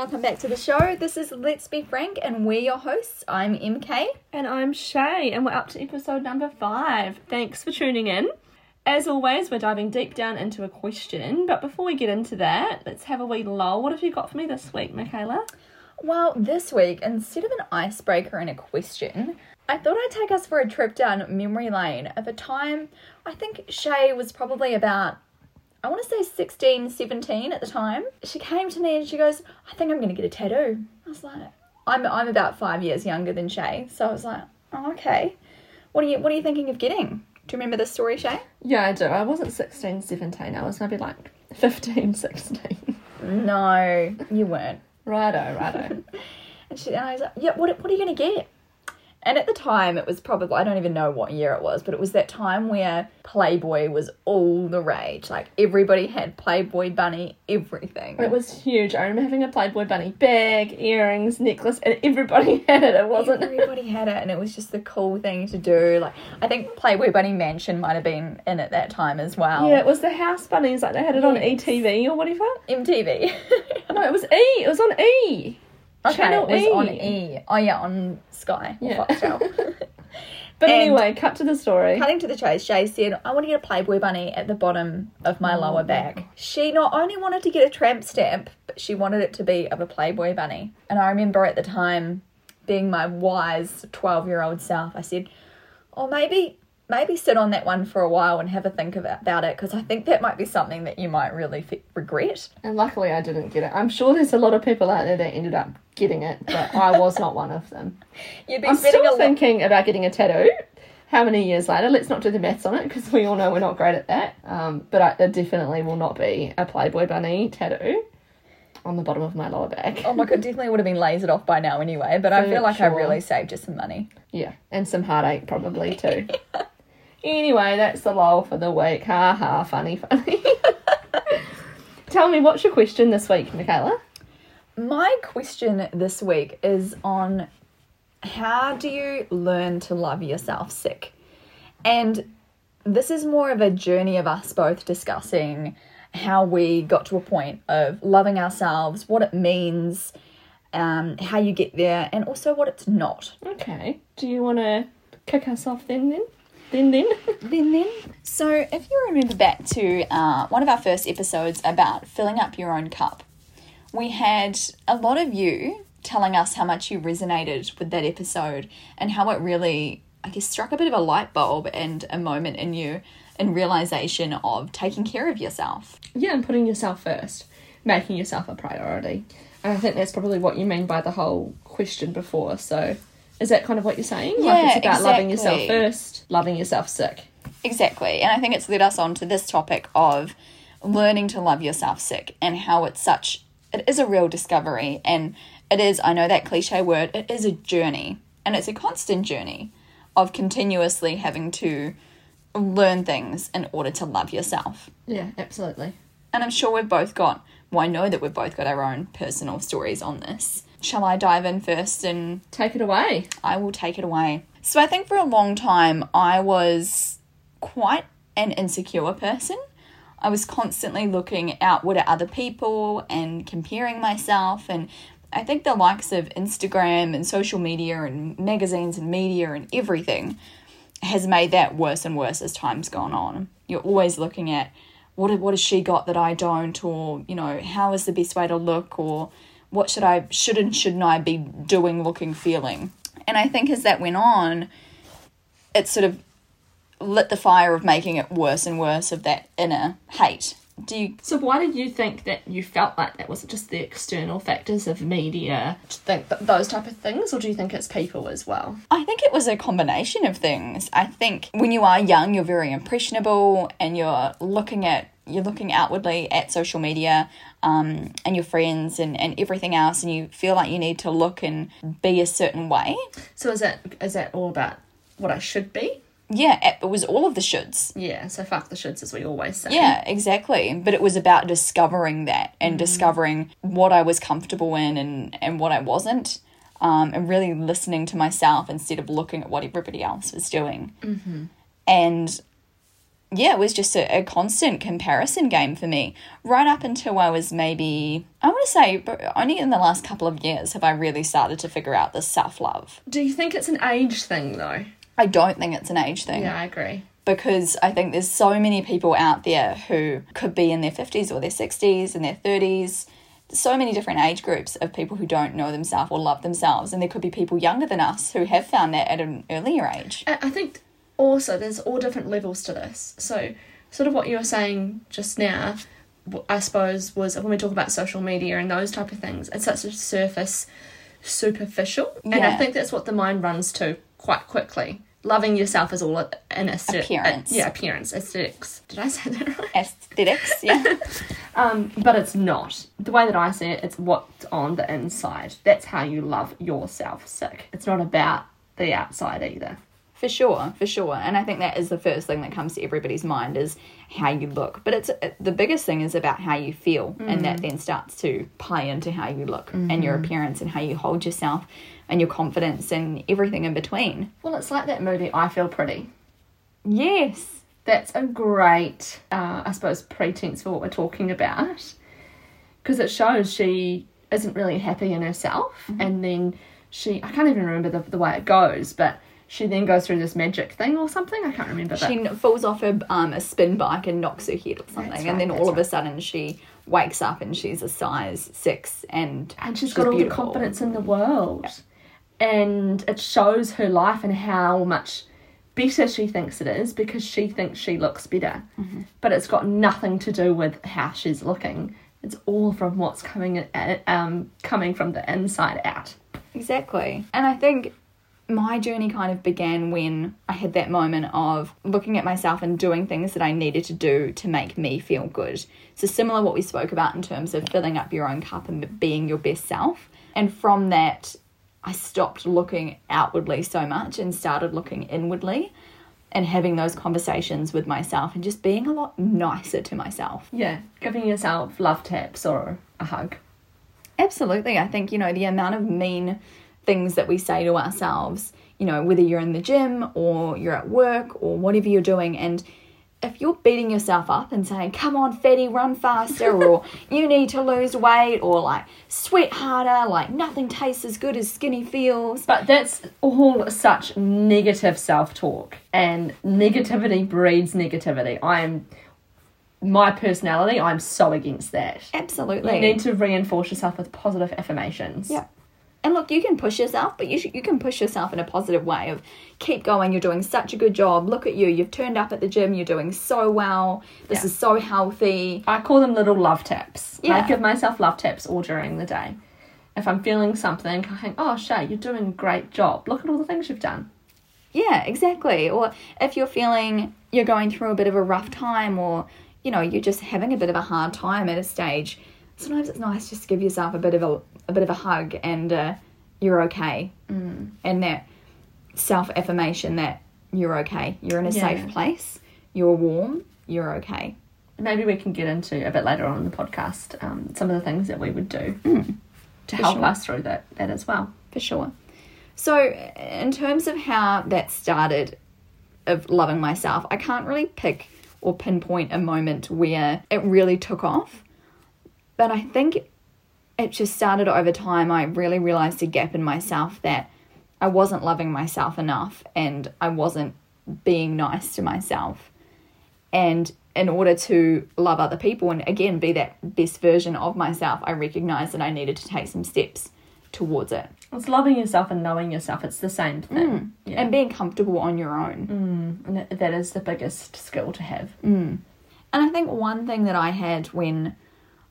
welcome back to the show. This is Let's Be Frank, and we're your hosts. I'm MK. And I'm Shay, and we're up to episode number five. Thanks for tuning in. As always, we're diving deep down into a question, but before we get into that, let's have a wee lull. What have you got for me this week, Michaela? Well, this week, instead of an icebreaker and a question, I thought I'd take us for a trip down memory lane of a time I think Shay was probably about, I want to say 16, 17 at the time. She came to me and she goes, I think I'm going to get a tattoo. I was like, I'm, I'm about five years younger than Shay. So I was like, oh, okay. What are you, what are you thinking of getting? Do you remember this story, Shay? Yeah, I do. I wasn't 16, 17. I was maybe like 15, 16. No, you weren't. righto, righto. And she and I was like, yeah, what, what are you going to get? And at the time, it was probably, I don't even know what year it was, but it was that time where Playboy was all the rage. Like, everybody had Playboy bunny, everything. it was huge. I remember having a Playboy bunny bag, earrings, necklace, and everybody had it. It wasn't. Everybody had it, and it was just the cool thing to do. Like, I think Playboy Bunny Mansion might have been in at that time as well. Yeah, it was the house bunnies. Like they had it on ETV or whatever. MTV. No, it was E. It was on E. okay, Channel it was E. on E. Oh, yeah, on Sky or Yeah. Foxtel. But And- anyway, cut to the story. Cutting to the chase, Shay said, I want to get a Playboy bunny at the bottom of my oh, lower back. She not only wanted to get a tramp stamp, but she wanted it to be of a Playboy bunny. And I remember at the time, being my wise 12 year old self, I said, Oh, maybe. Maybe sit on that one for a while and have a think about, it because I think that might be something that you might really f- regret. And luckily, I didn't get it. I'm sure there's a lot of people out there that ended up getting it, but I was not one of them. You'd be I'm still thinking about getting a tattoo. How many years later? Let's not do the maths on it because we all know we're not great at that. Um, but I, it definitely will not be a Playboy bunny tattoo on the bottom of my lower back. Oh my god, definitely would have been lasered off by now anyway. But I feel like I really saved you some money. Yeah, and some heartache probably too. anyway, that's the lull for the week. Ha ha, funny, funny. Tell me, what's your question this week, Michaela? My question this week is on how do you learn to love yourself sick? And this is more of a journey of us both discussing how we got to a point of loving ourselves, what it means, um, how you get there, and also what it's not. Okay. Do you want to kick us off then, then? Then, then? Then, then. So, if you remember back to uh, one of our first episodes about filling up your own cup, we had a lot of you telling us how much you resonated with that episode and how it really, I guess, struck a bit of a light bulb and a moment in you in realization of taking care of yourself. yeah, and putting yourself first, making yourself a priority. And I think that's probably what you mean by the whole question before. So, is that kind of what you're saying? like Yeah, it's about loving yourself first, loving yourself sick. Exactly. And I think it's led us on to this topic of learning to love yourself sick and how it's such, it is a real discovery. And it is, I know that cliche word, it is a journey. And it's a constant journey of continuously having to learn things in order to love yourself. Yeah, absolutely. And I'm sure we've both got, well, I know that we've both got our own personal stories on this. Shall I dive in first and Take it away. I will take it away. So I think for a long time I was quite an insecure person. I was constantly looking outward at other people and comparing myself and I think the likes of Instagram and social media and magazines and media and everything has made that worse and worse as time's gone on. You're always looking at what what has she got that I don't, or you know how is the best way to look, or what should I should and shouldn't I be doing, looking, feeling. And I think as that went on, it sort of lit the fire of making it worse and worse of that inner hate. Do you So, why did you think that you felt like that? Was it just the external factors of media? Do you think th- those type of things, or do you think it's people as well? I think it was a combination of things. I think when you are young, you're very impressionable and you're looking at you're looking outwardly at social media um, and your friends and, and everything else and you feel like you need to look and be a certain way. So, is that is that all about what I should be? Yeah, it was all of the shoulds. Yeah. So, fuck the shoulds, as we always say. Yeah, exactly. But it was about discovering that and discovering what I was comfortable in and, and what I wasn't. Um, and really listening to myself instead of looking at what everybody else was doing. Mm-hmm. And yeah, it was just a, a constant comparison game for me right up until I was maybe, I want to say, only in the last couple of years have I really started to figure out this self love. Do you think it's an age thing though? I don't think it's an age thing. Yeah, I agree. because I think there's so many people out there who could be in their 50s or their 60s and their 30s. So many different age groups of people who don't know themselves or love themselves. And there could be people younger than us who have found that at an earlier age. I I think also there's all different levels to this. So, sort of what you were saying just now, I suppose, was when we talk about social media and those type of things, it's such a surface, superficial. yeah. And I think that's what the mind runs to quite quickly. Loving yourself is all an aesthetic. Appearance. yeah, appearance, aesthetics. Did I say that right? Aesthetics, yeah. Um, but it's not. The way that I see it, it's what's on the inside. That's how you love yourself sick. It's not about the outside either. For sure, for sure. And I think that is the first thing that comes to everybody's mind is how you look. But it's it, the biggest thing is about how you feel and that mm. then starts to play into how you look and your mm-hmm. appearance and how you hold yourself and your confidence and everything in between. Well, it's like that movie, I Feel Pretty. Yes. That's a great, uh, I suppose, pretense for what we're talking about. Because it shows she isn't really happy in herself. Mm-hmm. And then she, I can't even remember the, the way it goes, but she then goes through this magic thing or something. I can't remember. But She falls off a, um, a spin bike and knocks her head or something. That's and then right, all of a sudden she wakes up and she's a size six and, and she's got all beautiful. the confidence in the world. And it shows her life and how much better she thinks it is because she thinks she looks better. Mm-hmm. But it's got nothing to do with how she's looking. It's all from what's coming uh, um, coming from the inside out. Exactly. And I think my journey kind of began when I had that moment of looking at myself and doing things that I needed to do to make me feel good. So, similar what we spoke about in terms of filling up your own cup and being your best self. And from that, I stopped looking outwardly so much and started looking inwardly and having those conversations with myself and just being a lot nicer to myself. Yeah, giving yourself love taps or a hug. Absolutely. I think, you know, the amount of mean things that we say to ourselves, you know, whether you're in the gym or you're at work or whatever you're doing, and if you're beating yourself up and saying, come on, fatty, run faster, or you need to lose weight, or like sweat harder, like nothing tastes as good as skinny feels. But that's all such negative self talk, and negativity breeds negativity. I'm my personality, I'm so against that. Absolutely. You need to reinforce yourself with positive affirmations. Yeah. And look, you can push yourself, but you sh- you can push yourself in a positive way of keep going. You're doing such a good job. Look at you. You've turned up at the gym. You're doing so well. This Yeah. is so healthy. I call them little love taps. Yeah. I give myself love taps all during the day. If I'm feeling something, I think, oh, Shay, you're doing a great job. Look at all the things you've done. Yeah, exactly. Or if you're feeling you're going through a bit of a rough time or, you know, you're just having a bit of a hard time at a stage, sometimes it's nice just to give yourself a bit of a, a bit of a hug and uh, you're okay. Mm. And that self affirmation that you're okay. You're in a Yeah. safe place. You're warm. You're okay. Maybe we can get into a bit later on in the podcast um, some of the things that we would do to help sure. us through that, that as well. for sure. So, in terms of how that started, of loving myself, I can't really pick or pinpoint a moment where it really took off. But I think it just started over time. I really realized a gap in myself that I wasn't loving myself enough and I wasn't being nice to myself. And in order to love other people and again be that best version of myself, I recognized that I needed to take some steps towards it. It's loving yourself and knowing yourself. It's the same thing. Mm. Yeah. and being comfortable on your own. Mm. And that- that is the biggest skill to have. Mm. And I think one thing that I had when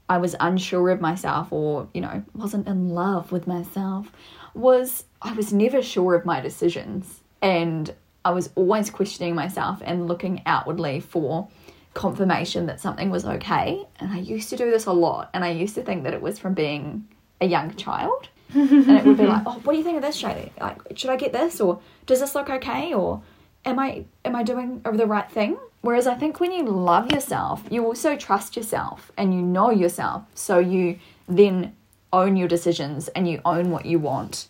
I was unsure of myself or, you know, wasn't in love with myself was I was never sure of my decisions. And I was always questioning myself and looking outwardly for confirmation that something was okay. And I used to do this a lot. And I used to think that it was from being a young child. and it would be like, oh, what do you think of this shade? Like, should I get this, or does this look okay, or am I am I doing the right thing? Whereas I think when you love yourself, you also trust yourself and you know yourself, so you then own your decisions and you own what you want.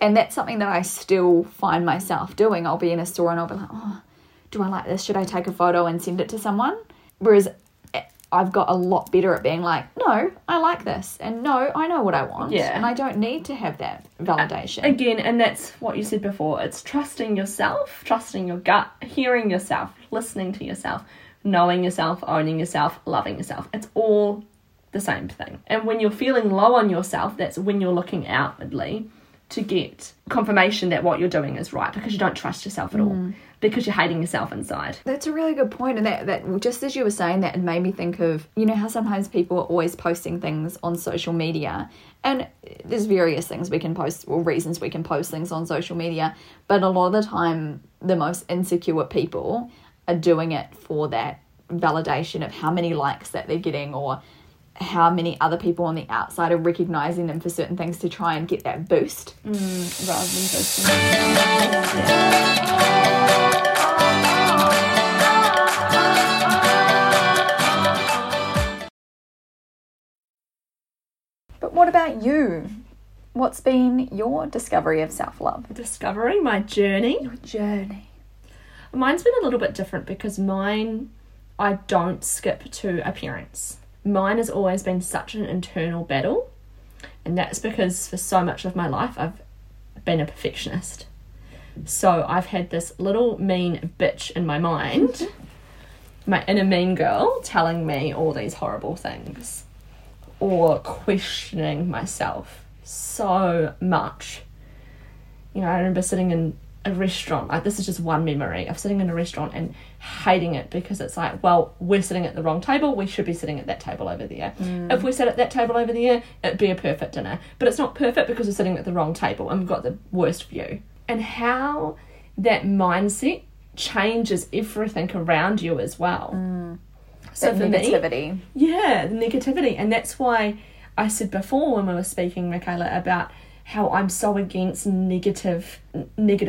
And that's something that I still find myself doing. I'll be in a store and I'll be like, oh, do I like this? Should I take a photo and send it to someone? Whereas I've got a lot better at being like, no, I like this, and no, I know what I want, Yeah. and I don't need to have that validation. Again, and that's what you said before. It's trusting yourself, trusting your gut, hearing yourself, listening to yourself, knowing yourself, owning yourself, loving yourself. It's all the same thing. And when you're feeling low on yourself, that's when you're looking outwardly to get confirmation that what you're doing is right because you don't trust yourself at all. Mm. Because you're hating yourself inside. That's a really good point, and that that just as you were saying that, it made me think of you know how sometimes people are always posting things on social media, and there's various things we can post or reasons we can post things on social media, but a lot of the time the most insecure people are doing it for that validation of how many likes that they're getting or how many other people on the outside are recognizing them for certain things to try and get that boost. Mm, rather than boasting. But what about you? What's been your discovery of self love? Discovering my journey. Journey. Mine's been a little bit different because mine, I don't skip to appearance. Mine has always been such an internal battle, and that's because for so much of my life I've been a perfectionist. So I've had this little mean bitch in my mind, my inner mean girl, telling me all these horrible things or questioning myself so much. You know, I remember sitting in a restaurant, like this is just one memory of sitting in a restaurant and hating it because it's like, well, we're sitting at the wrong table, we should be sitting at that table over there. Mm. If we sat at that table over there, it'd be a perfect dinner. But it's not perfect because we're sitting at the wrong table and we've got the worst view. And how that mindset changes everything around you as well. Mm. So that for me, negativity. yeah, the negativity. And that's why I said before when we were speaking, Michaela, about how I'm so against negative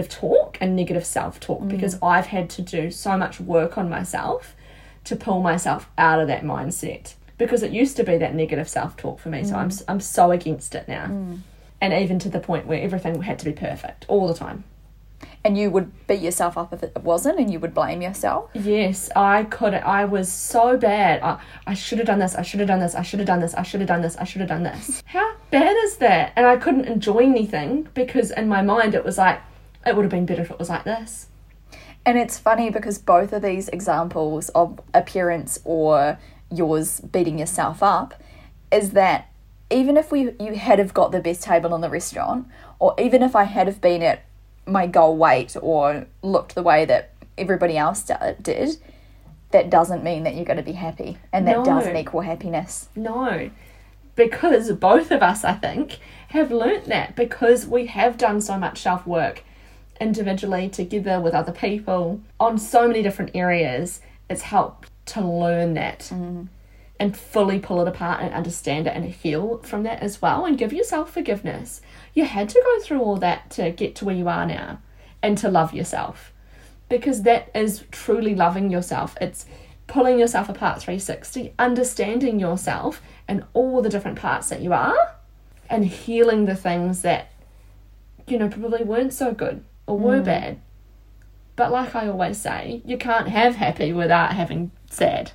talk and negative self talk mm. because I've had to do so much work on myself to pull myself out of that mindset because it used to be that negative self talk for me so mm. I'm I'm so against it now. Mm. And even to the point where everything had to be perfect all the time And you would beat yourself up if it wasn't, and you would blame yourself. Yes, I could. I was so bad. I, I should have done this. I should have done this. I should have done this. I should have done this. I should have done this. How bad is that? And I couldn't enjoy anything because in my mind it was like, it would have been better if it was like this. And it's funny because both of these examples of appearance or yours beating yourself up is that even if we you had have got the best table in the restaurant, or even if I had have been at my goal weight or looked the way that everybody else did, that doesn't mean that you're going to be happy, and that No. doesn't equal happiness. No, because both of us, I think, have learnt that because we have done so much self work individually, together with other people on so many different areas. It's helped to learn that mm. And fully pull it apart and understand it and heal from that as well and give yourself forgiveness. You had to go through all that to get to where you are now and to love yourself because that is truly loving yourself. It's pulling yourself apart 360, understanding yourself and all the different parts that you are, and healing the things that, you know, probably weren't so good or were mm. bad. But like I always say, you can't have happy without having sad.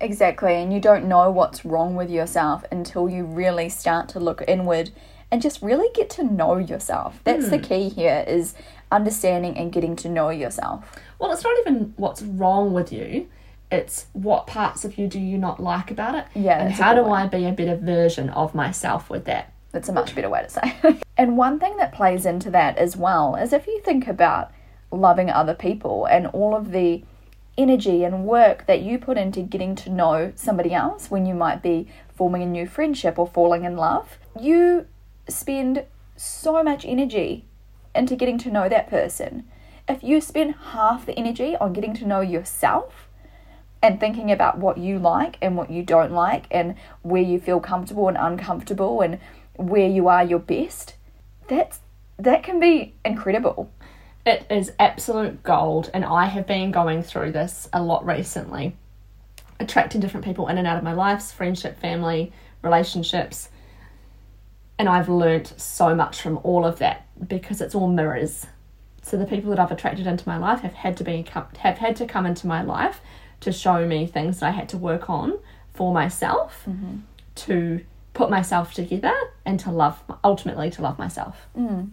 Exactly, and you don't know what's wrong with yourself until you really start to look inward and just really get to know yourself. That's the hmm. key here is understanding and getting to know yourself. Well, it's not even what's wrong with you. It's what parts of you do you not like about it? Yeah, And how do one. I be a better version of myself with that? That's a much better way to say. and one thing that plays into that as well is if you think about loving other people and all of the energy and work that you put into getting to know somebody else when you might be forming a new friendship or falling in love, you spend so much energy into getting to know that person. If you spend half the energy on getting to know yourself, and thinking about what you like and what you don't like and where you feel comfortable and uncomfortable and where you are your best that's that can be incredible It is absolute gold, and I have been going through this a lot recently. Attracting different people in and out of my lives, friendship, family, relationships. And I've learnt so much from all of that because it's all mirrors. So the people that I've attracted into my life have had to be have had to come into my life to show me things that I had to work on for myself mm-hmm. to put myself together and to love ultimately to love myself. Mm.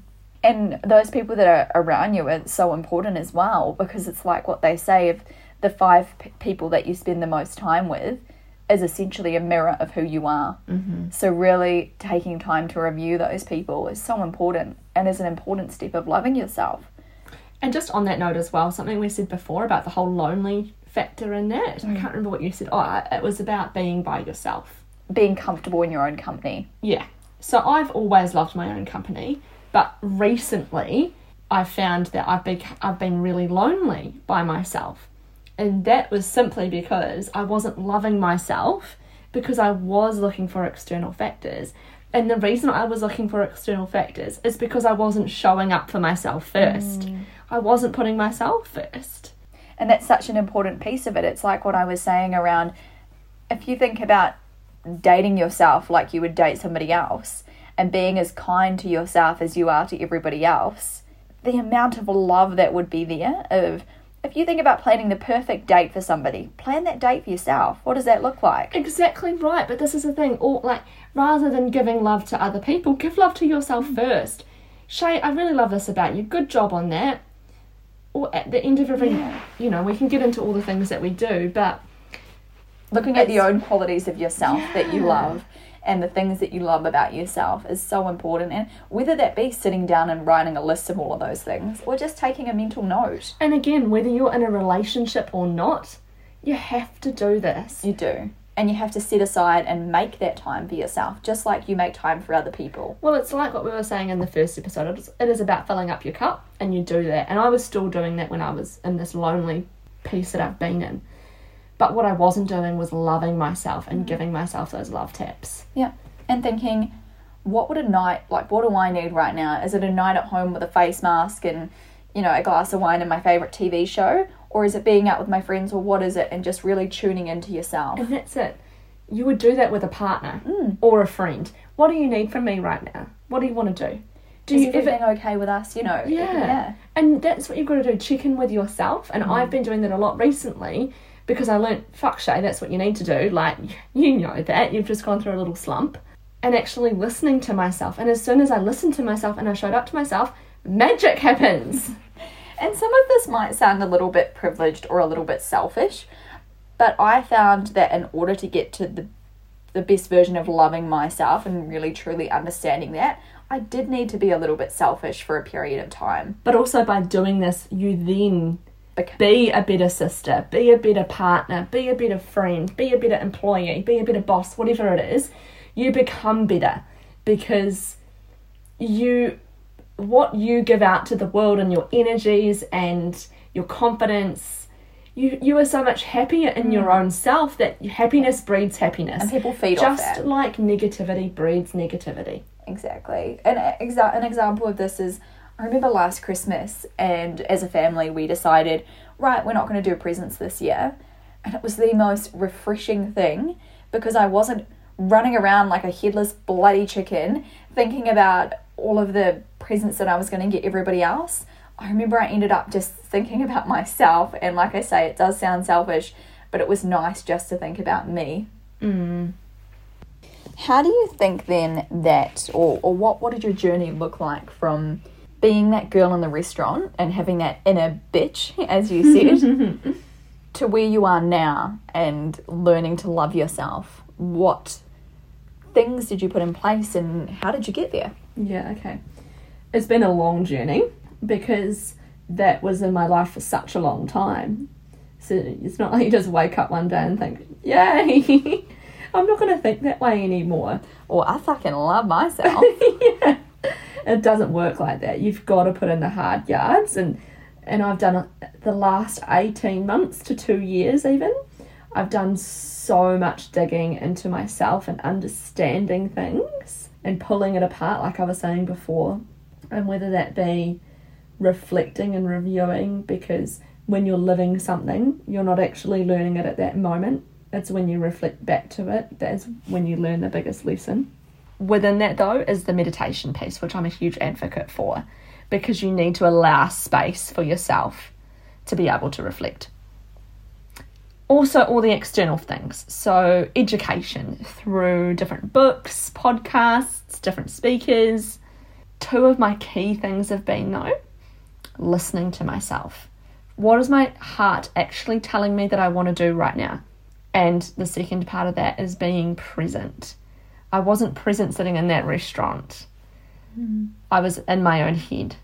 And those people that are around you are so important as well because it's like what they say of the five p- people that you spend the most time with is essentially a mirror of who you are mm-hmm. so really taking time to review those people is so important and is an important step of loving yourself And just on that note as well, something we said before about the whole lonely factor in that. I can't remember what you said. Oh, it was about being by yourself. being comfortable in your own company Yeah. So I've always loved my own company, but recently I found that I've been I've been really lonely by myself. And that was simply because I wasn't loving myself because I was looking for external factors. And the reason I was looking for external factors is because I wasn't showing up for myself first. Mm. I wasn't putting myself first. And that's such an important piece of it. It's like what I was saying around if you think about dating yourself like you would date somebody else and being as kind to yourself as you are to everybody else, the amount of love that would be there of if you think about planning the perfect date for somebody, plan that date for yourself. What does that look like? Exactly right, but this is the thing. All like rather than giving love to other people, give love to yourself mm. first. Shay, I really love this about you. Good job on that. Or at the end of every, you know, we can get into all the things that we do, but Looking at the own qualities of yourself that you love and the things that you love about yourself is so important. And whether that be sitting down and writing a list of all of those things or just taking a mental note, and again, whether you're in a relationship or not, you have to do this. you do. And you have to set aside and make that time for yourself, just like you make time for other people. Well, it's like what we were saying in the first episode. It is, it is about filling up your cup, and you do that. And I was still doing that when I was in this lonely piece that I've been in. But what I wasn't doing was loving myself and mm-hmm. giving myself those love tips. Yeah. And thinking, what would a night like what do I need right now? Is it a night at home with a face mask and, you know, a glass of wine and my favourite TV show? Or is it being out with my friends or what is it? And just really tuning into yourself. And that's it. You would do that with a partner mm. or a friend. What do you need from me right now? What do you want to do? Do Is you ever okay with us? You know, Yeah. yeah. And that's what you've got to do. Check in with yourself. And mm. I've been doing that a lot recently because I learnt, fuck Shay, that's what you need to do. Like, you know that. You've just gone through a little slump. And actually listening to myself. And as soon as I listened to myself and I showed up to myself, magic happens. And some of this might sound a little bit privileged or a little bit selfish, but I found that in order to get to the the best version of loving myself and really truly understanding that, I did need to be a little bit selfish for a period of time. But also by doing this, you then be a better sister, be a better partner, be a better friend, be a better employee, be a better boss, whatever it is, you become better because you what you give out to the world and your energies and your confidence you you are so much happier in your hmm. own self that happiness breeds happiness And people feed off just that. like negativity breeds negativity Exactly. And exa- an example of this is I remember last Christmas, and as a family, we decided, right, we're not going to do presents this year. And it was the most refreshing thing because I wasn't running around like a headless bloody chicken thinking about all of the presents that I was going to get everybody else. I remember I ended up just thinking about myself. And like I say, it does sound selfish, but it was nice just to think about me. Mm. How do you think then that, or, or what, what did your journey look like from being that girl in the restaurant and having that inner bitch, as you said, to where you are now and learning to love yourself? What things did you put in place and how did you get there? Yeah, okay. It's been a long journey because that was in my life for such a long time. So it's not like you just wake up one day and think, yay, I'm not going to think that way anymore. Or I fucking love myself. yeah. It doesn't work like that. You've got to put in the hard yards and and I've done the last 18 months to 2 years even. I've done so much digging into myself and understanding things and pulling it apart like I was saying before. And whether that be reflecting and reviewing because when you're living something, you're not actually learning it at that moment. It's when you reflect back to it that's when you learn the biggest lesson. Within that, though, is the meditation piece, which I'm a huge advocate for because you need to allow space for yourself to be able to reflect. Also, all the external things. So, education through different books, podcasts, different speakers. Two of my key things have been, though, listening to myself. What is my heart actually telling me that I want to do right now? And the second part of that is being present. I wasn't present sitting in that restaurant. Mm. I was in my own head.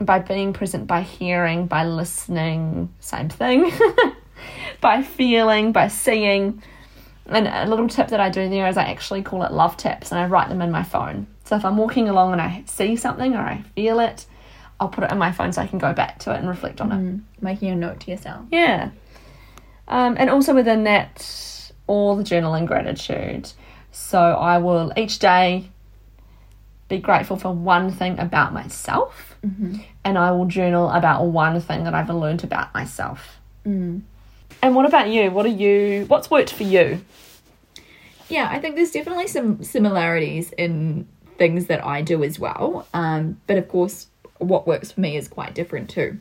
By being present, by hearing, by listening, same thing. by feeling, by seeing. And a little tip that I do there is I actually call it love taps and I write them in my phone. So if I'm walking along and I see something or I feel it, I'll put it in my phone so I can go back to it and reflect on mm, it. Making a note to yourself. Yeah. Um, and also within that, all the journaling gratitude. So I will each day be grateful for one thing about myself, mm-hmm. and I will journal about one thing that I've learned about myself. Mm. And what about you? What are you? What's worked for you? Yeah, I think there's definitely some similarities in things that I do as well. Um, but of course, what works for me is quite different too.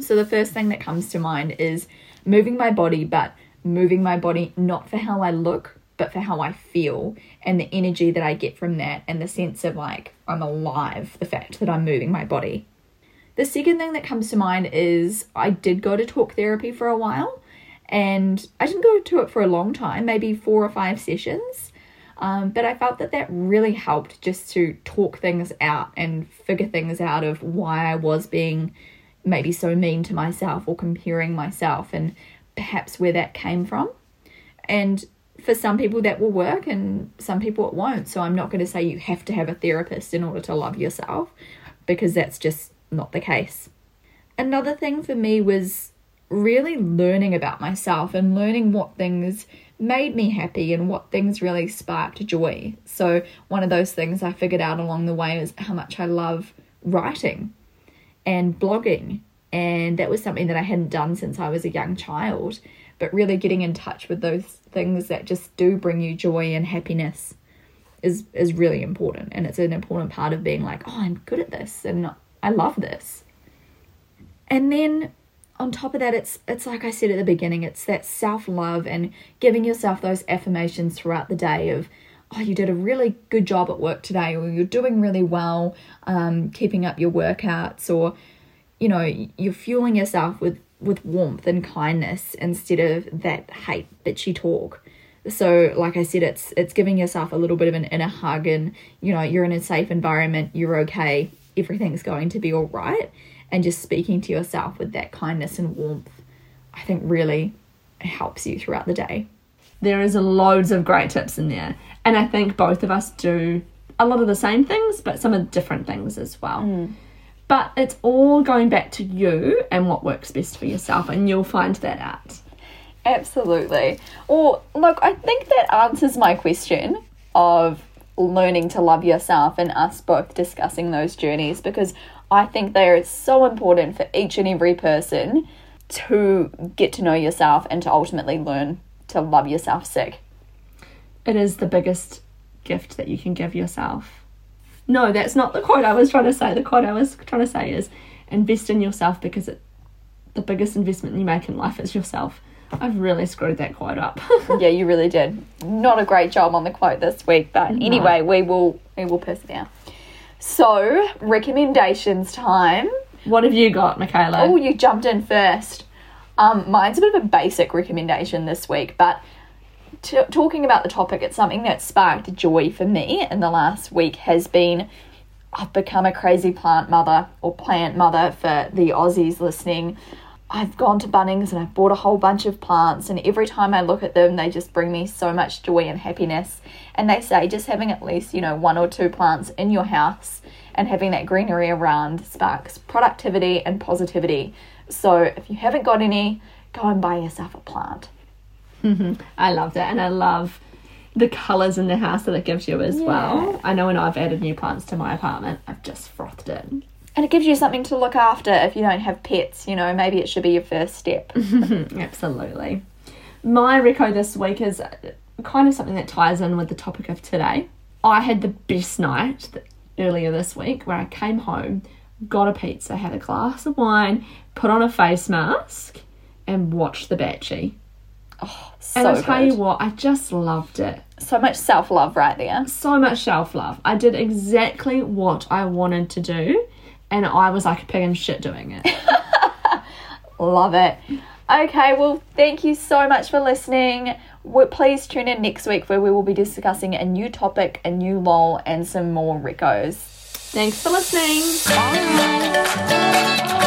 So the first thing that comes to mind is moving my body, but moving my body not for how I look, but for how I feel and the energy that I get from that and the sense of like I'm alive, the fact that I'm moving my body. The second thing that comes to mind is I did go to talk therapy for a while and I didn't go to it for a long time, maybe four or five sessions. Um, but I felt that that really helped just to talk things out and figure things out of why I was being maybe so mean to myself or comparing myself and perhaps where that came from. And for some people that will work and some people it won't. So I'm not going to say you have to have a therapist in order to love yourself because that's just not the case. Another thing for me was really learning about myself and learning what things made me happy and what things really sparked joy. So, one of those things I figured out along the way is how much I love writing and blogging. And that was something that I hadn't done since I was a young child. But really getting in touch with those things that just do bring you joy and happiness is is really important. And it's an important part of being like, oh, I'm good at this and I love this. And then on top of that it's it's like I said at the beginning, it's that self-love and giving yourself those affirmations throughout the day of oh you did a really good job at work today or you're doing really well um, keeping up your workouts or you know you're fueling yourself with with warmth and kindness instead of that hate bitchy talk so like i said it's it's giving yourself a little bit of an inner hug and you know you're in a safe environment you're okay everything's going to be all right and just speaking to yourself with that kindness and warmth, I think really helps you throughout the day. There is loads of great tips in there. And I think both of us do a lot of the same things, but some of different things as well. Mm. But it's all going back to you and what works best for yourself, and you'll find that out. Absolutely. Or, look, I think that answers my question of learning to love yourself and us both discussing those journeys because I think they are so important for each and every person to get to know yourself and to ultimately learn to love yourself sick. It is the biggest gift that you can give yourself. No, that's not the quote I was trying to say. The quote I was trying to say is invest in yourself because it, the biggest investment you make in life is yourself. I've really screwed that quote up. yeah, you really did. Not a great job on the quote this week, but no. anyway, we will we will persevere. So, recommendations time. What have you got, Michaela? Oh, you jumped in first. Um, mine's a bit of a basic recommendation this week, but t- talking about the topic, it's something that sparked joy for me in the last week has been I've become a crazy plant mother or plant mother for the Aussies listening. I've gone to Bunnings and I've bought a whole bunch of plants, and every time I look at them, they just bring me so much joy and happiness. And they say just having at least, you know, one or two plants in your house and having that greenery around sparks productivity and positivity. So if you haven't got any, go and buy yourself a plant. Mm-hmm. I love that, and I love the colours in the house that it gives you as yeah. well. I know when I've added new plants to my apartment, I've just frothed it and it gives you something to look after if you don't have pets. You know, maybe it should be your first step. Absolutely. My reco this week is kind of something that ties in with the topic of today. I had the best night earlier this week where I came home, got a pizza, had a glass of wine, put on a face mask, and watched The Batchy. So And I tell good. you what, I just loved it. so much self love right there. So much self love. I did exactly what I wanted to do, and I was like a pig in shit doing it. Love it. Okay, well, thank you so much for listening. W- Please tune in next week where we will be discussing a new topic, a new lol, and some more recos. Thanks for listening. Bye.